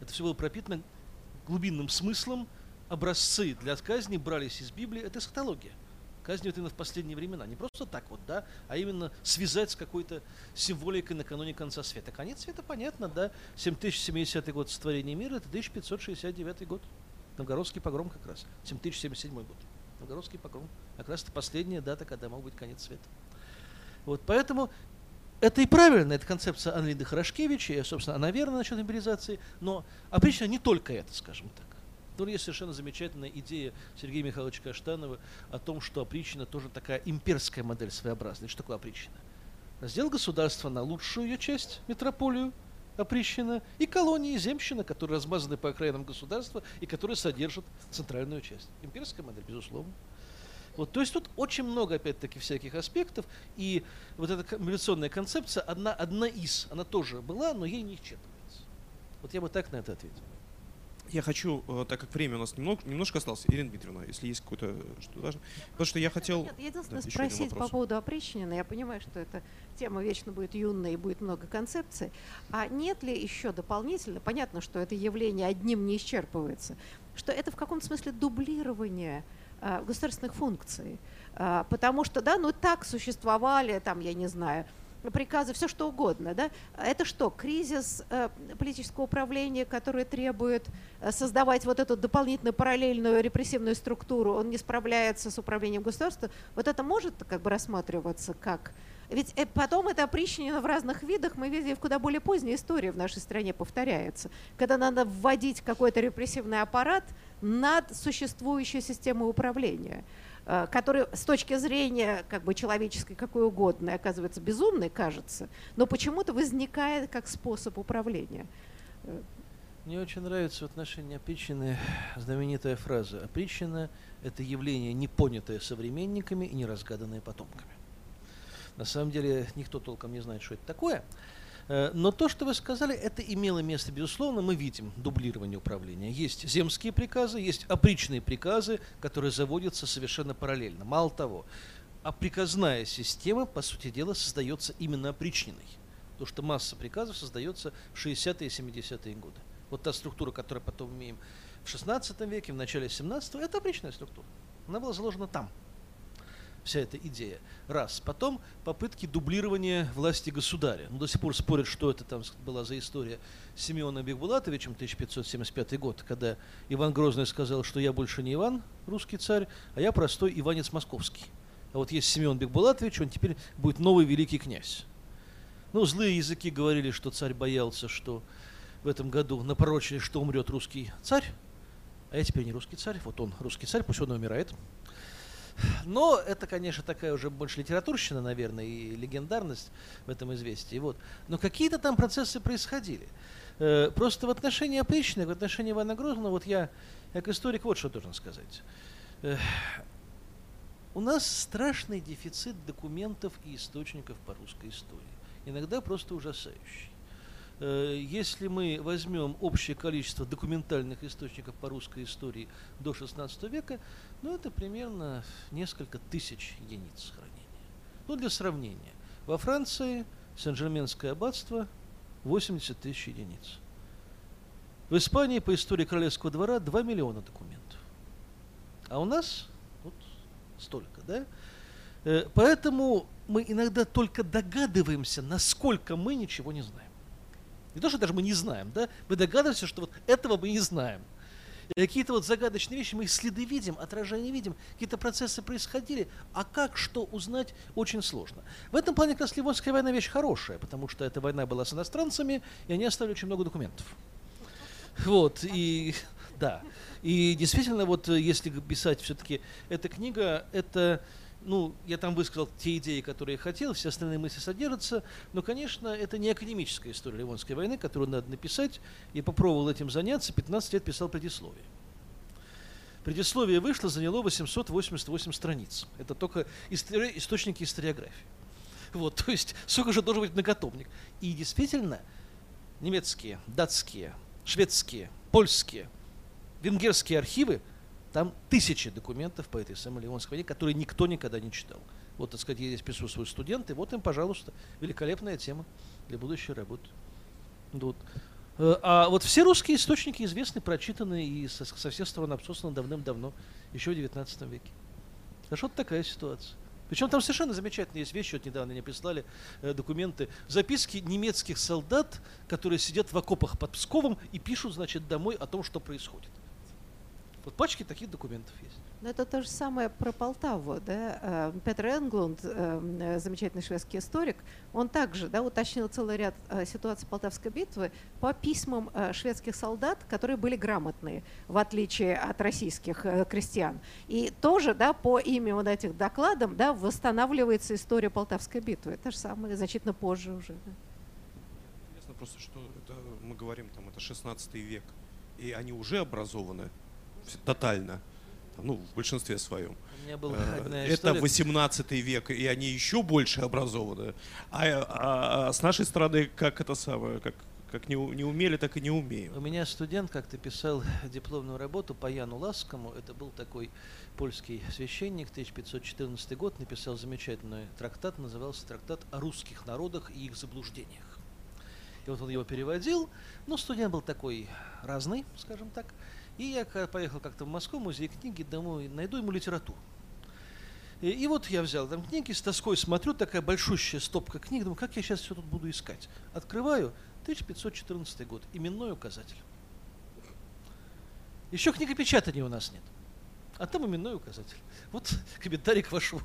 [SPEAKER 3] Это все было пропитано глубинным смыслом. Образцы для казни брались из Библии. Это эсхатология. Казни вот именно в последние времена. Не просто так вот, да, а именно связать с какой-то символикой накануне конца света. Конец света, понятно, да. 7070 год сотворения мира, это 1569 год. Новгородский погром как раз. 7077 год. Новгородский погром. Как раз это последняя дата, когда мог быть конец света. Вот поэтому это и правильно, это концепция Анлиды Хорошкевича, и, собственно, она верна насчет мобилизации, но обычно не только это, скажем так. Ну, есть совершенно замечательная идея Сергея Михайловича Каштанова о том, что опричнина тоже такая имперская модель своеобразная. Что такое опричнина? Раздел государства на лучшую ее часть, метрополию, опричнина, и колонии, земщина, которые размазаны по окраинам государства и которые содержат центральную часть. Имперская модель, безусловно. Вот, то есть тут очень много, опять-таки, всяких аспектов, и вот эта милиционная концепция, одна, одна из, она тоже была, но ей не исчерпывается. Вот я бы так на это ответил.
[SPEAKER 1] Я хочу, э, так как время у нас немного, немножко осталось, Ирина Дмитриевна, если есть какое-то что важно. Потому что я хотел...
[SPEAKER 2] Нет, единственное, да, спросить по поводу опричнины. Я понимаю, что эта тема вечно будет юная и будет много концепций. А нет ли еще дополнительно, понятно, что это явление одним не исчерпывается, что это в каком-то смысле дублирование государственных функций? А, потому что, да, ну так существовали, там, я не знаю, приказы, все что угодно. Да? Это что, кризис э, политического управления, который требует э, создавать вот эту дополнительную параллельную репрессивную структуру, он не справляется с управлением государства, вот это может как бы рассматриваться как... Ведь э, потом это опричнено в разных видах, мы видели в куда более поздней истории в нашей стране повторяется, когда надо вводить какой-то репрессивный аппарат над существующей системой управления. Э, который с точки зрения как бы человеческой, какой угодно, оказывается безумной, кажется, но почему-то возникает как способ управления.
[SPEAKER 3] Мне очень нравится в отношении опричины знаменитая фраза. Опричина – это явление, не понятое современниками и не разгаданное потомками. На самом деле никто толком не знает, что это такое – Э, но то, что вы сказали, это имело место, безусловно, мы видим дублирование управления. Есть земские приказы, есть опричные приказы, которые заводятся совершенно параллельно. Мало того, а приказная система, по сути дела, создается именно опричниной. Потому что масса приказов создается в 60-е и 70-е годы. Вот та структура, которую потом имеем в 16 веке, в начале 17 это опричная структура. Она была заложена там вся эта идея. Раз. Потом попытки дублирования власти государя. Ну, до сих пор спорят, что это там была за история с Семеном Бекбулатовичем, 1575 год, когда Иван Грозный сказал, что я больше не Иван, русский царь, а я простой Иванец Московский. А вот есть Семен Бекбулатович, он теперь будет новый великий князь. Ну, злые языки говорили, что царь боялся, что в этом году напорочили, что умрет русский царь, а я теперь не русский царь, вот он русский царь, пусть он умирает. Но это, конечно, такая уже больше литературщина, наверное, и легендарность в этом известии. Вот. Но какие-то там процессы происходили. Э, просто в отношении опричных, в отношении Ивана Грозного, вот я, как историк, вот что должен сказать. Э, у нас страшный дефицит документов и источников по русской истории. Иногда просто ужасающий. Э, если мы возьмем общее количество документальных источников по русской истории до XVI века, ну это примерно несколько тысяч единиц хранения. Ну для сравнения, во Франции Сен-Жерменское аббатство 80 тысяч единиц. В Испании по истории королевского двора 2 миллиона документов. А у нас вот столько, да? Э, поэтому мы иногда только догадываемся, насколько мы ничего не знаем. Не то, что даже мы не знаем, да, мы догадываемся, что вот этого мы не знаем. Какие-то вот загадочные вещи, мы их следы видим, отражения видим, какие-то процессы происходили, а как что узнать, очень сложно. В этом плане как раз Ливонская война вещь хорошая, потому что эта война была с иностранцами, и они оставили очень много документов. Вот, и да. И действительно, вот если писать все-таки, эта книга, это ну, я там высказал те идеи, которые я хотел, все остальные мысли содержатся, но, конечно, это не академическая история Ливонской войны, которую надо написать. Я попробовал этим заняться, 15 лет писал предисловие. Предисловие вышло, заняло 888 страниц. Это только истори- источники историографии. Вот, [LAUGHS] то есть, сколько же должен быть многотомник. И действительно, немецкие, датские, шведские, польские, венгерские архивы – там тысячи документов по этой самой Ливонской войне, которые никто никогда не читал. Вот, так сказать, здесь присутствуют студенты, вот им, пожалуйста, великолепная тема для будущей работы. Вот. Э, а вот все русские источники известны, прочитаны и со, со всех сторон обсосаны давным-давно, еще в XIX веке. А что такая ситуация. Причем там совершенно замечательные есть вещи, вот недавно мне прислали э, документы, записки немецких солдат, которые сидят в окопах под Псковом и пишут, значит, домой о том, что происходит. Вот пачки таких документов есть.
[SPEAKER 2] Но это то же самое про Полтаву. Да? Э, Петр Энглунд, э, замечательный шведский историк, он также да, уточнил целый ряд э, ситуаций Полтавской битвы по письмам шведских солдат, которые были грамотные, в отличие от российских крестьян. И тоже да, по ими вот этих докладам да, восстанавливается история Полтавской битвы. Это же самое значительно позже уже. Да.
[SPEAKER 1] Интересно просто, что это, мы говорим, там, это 16 век, и они уже образованы тотально ну, в большинстве своем.
[SPEAKER 3] Был
[SPEAKER 1] э, Это 18 век, и они еще больше образованы. А, а, а с нашей стороны, как это самое, как, как не, не умели, так и не умеем.
[SPEAKER 3] У меня студент как-то писал дипломную работу по Яну Ласскому. Это был такой польский священник, 1514 год, написал замечательный трактат, назывался трактат о русских народах и их заблуждениях. И вот он его переводил, но студент был такой разный, скажем так. И я поехал как-то в Москву, музей книги, домой, найду ему литературу. И, и вот я взял там книги, с тоской смотрю, такая большущая стопка книг, думаю, как я сейчас все тут буду искать. Открываю, 1514 год, именной указатель. Еще книгопечатания у нас нет. А там именной указатель. Вот [LAUGHS] комментарий к вашему.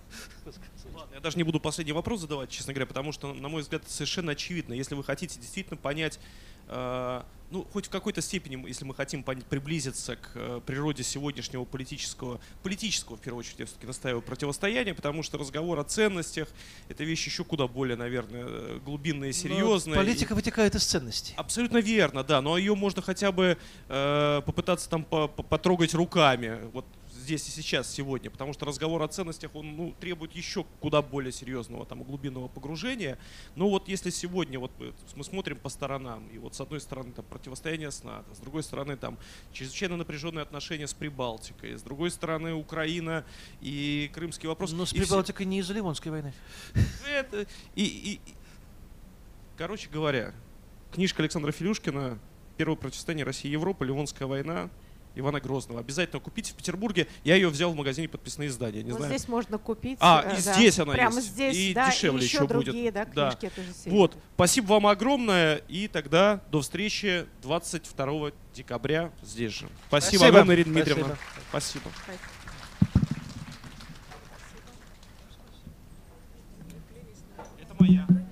[SPEAKER 1] Ладно, я даже не буду последний вопрос задавать, честно говоря, потому что, на мой взгляд, это совершенно очевидно. Если вы хотите действительно понять э, ну, хоть в какой-то степени, если мы хотим приблизиться к э, природе сегодняшнего политического, политического, в первую очередь, я все-таки настаиваю, противостояния, потому что разговор о ценностях — это вещь еще куда более, наверное, глубинная и серьезная.
[SPEAKER 3] Но политика и... вытекает из ценностей.
[SPEAKER 1] Абсолютно верно, да, но ее можно хотя бы э, попытаться там потрогать руками. Вот здесь и сейчас, сегодня, потому что разговор о ценностях, он ну, требует еще куда более серьезного там глубинного погружения. Но вот если сегодня вот мы смотрим по сторонам, и вот с одной стороны там противостояние с НАТО, с другой стороны там чрезвычайно напряженные отношения с Прибалтикой, с другой стороны Украина и крымский вопрос.
[SPEAKER 3] Но с Прибалтикой все... не из-за Ливонской войны. [LAUGHS]
[SPEAKER 1] Это, и, и, короче говоря, книжка Александра Филюшкина «Первое противостояние России и Европы. Ливонская война» Ивана Грозного. Обязательно купите в Петербурге. Я ее взял в магазине подписные издания. Не
[SPEAKER 2] вот
[SPEAKER 1] знаю.
[SPEAKER 2] здесь можно купить.
[SPEAKER 1] А, э, и да, здесь она
[SPEAKER 2] прямо
[SPEAKER 1] есть.
[SPEAKER 2] Здесь,
[SPEAKER 1] и
[SPEAKER 2] да,
[SPEAKER 1] дешевле
[SPEAKER 2] и еще,
[SPEAKER 1] еще
[SPEAKER 2] другие,
[SPEAKER 1] будет.
[SPEAKER 2] Да, книжки,
[SPEAKER 1] да. Это вот. Спасибо вам огромное. И тогда до встречи 22 декабря здесь же. Спасибо, Спасибо. огромное, Ирина Спасибо. Дмитриевна.
[SPEAKER 3] Спасибо.
[SPEAKER 1] Спасибо. Это моя.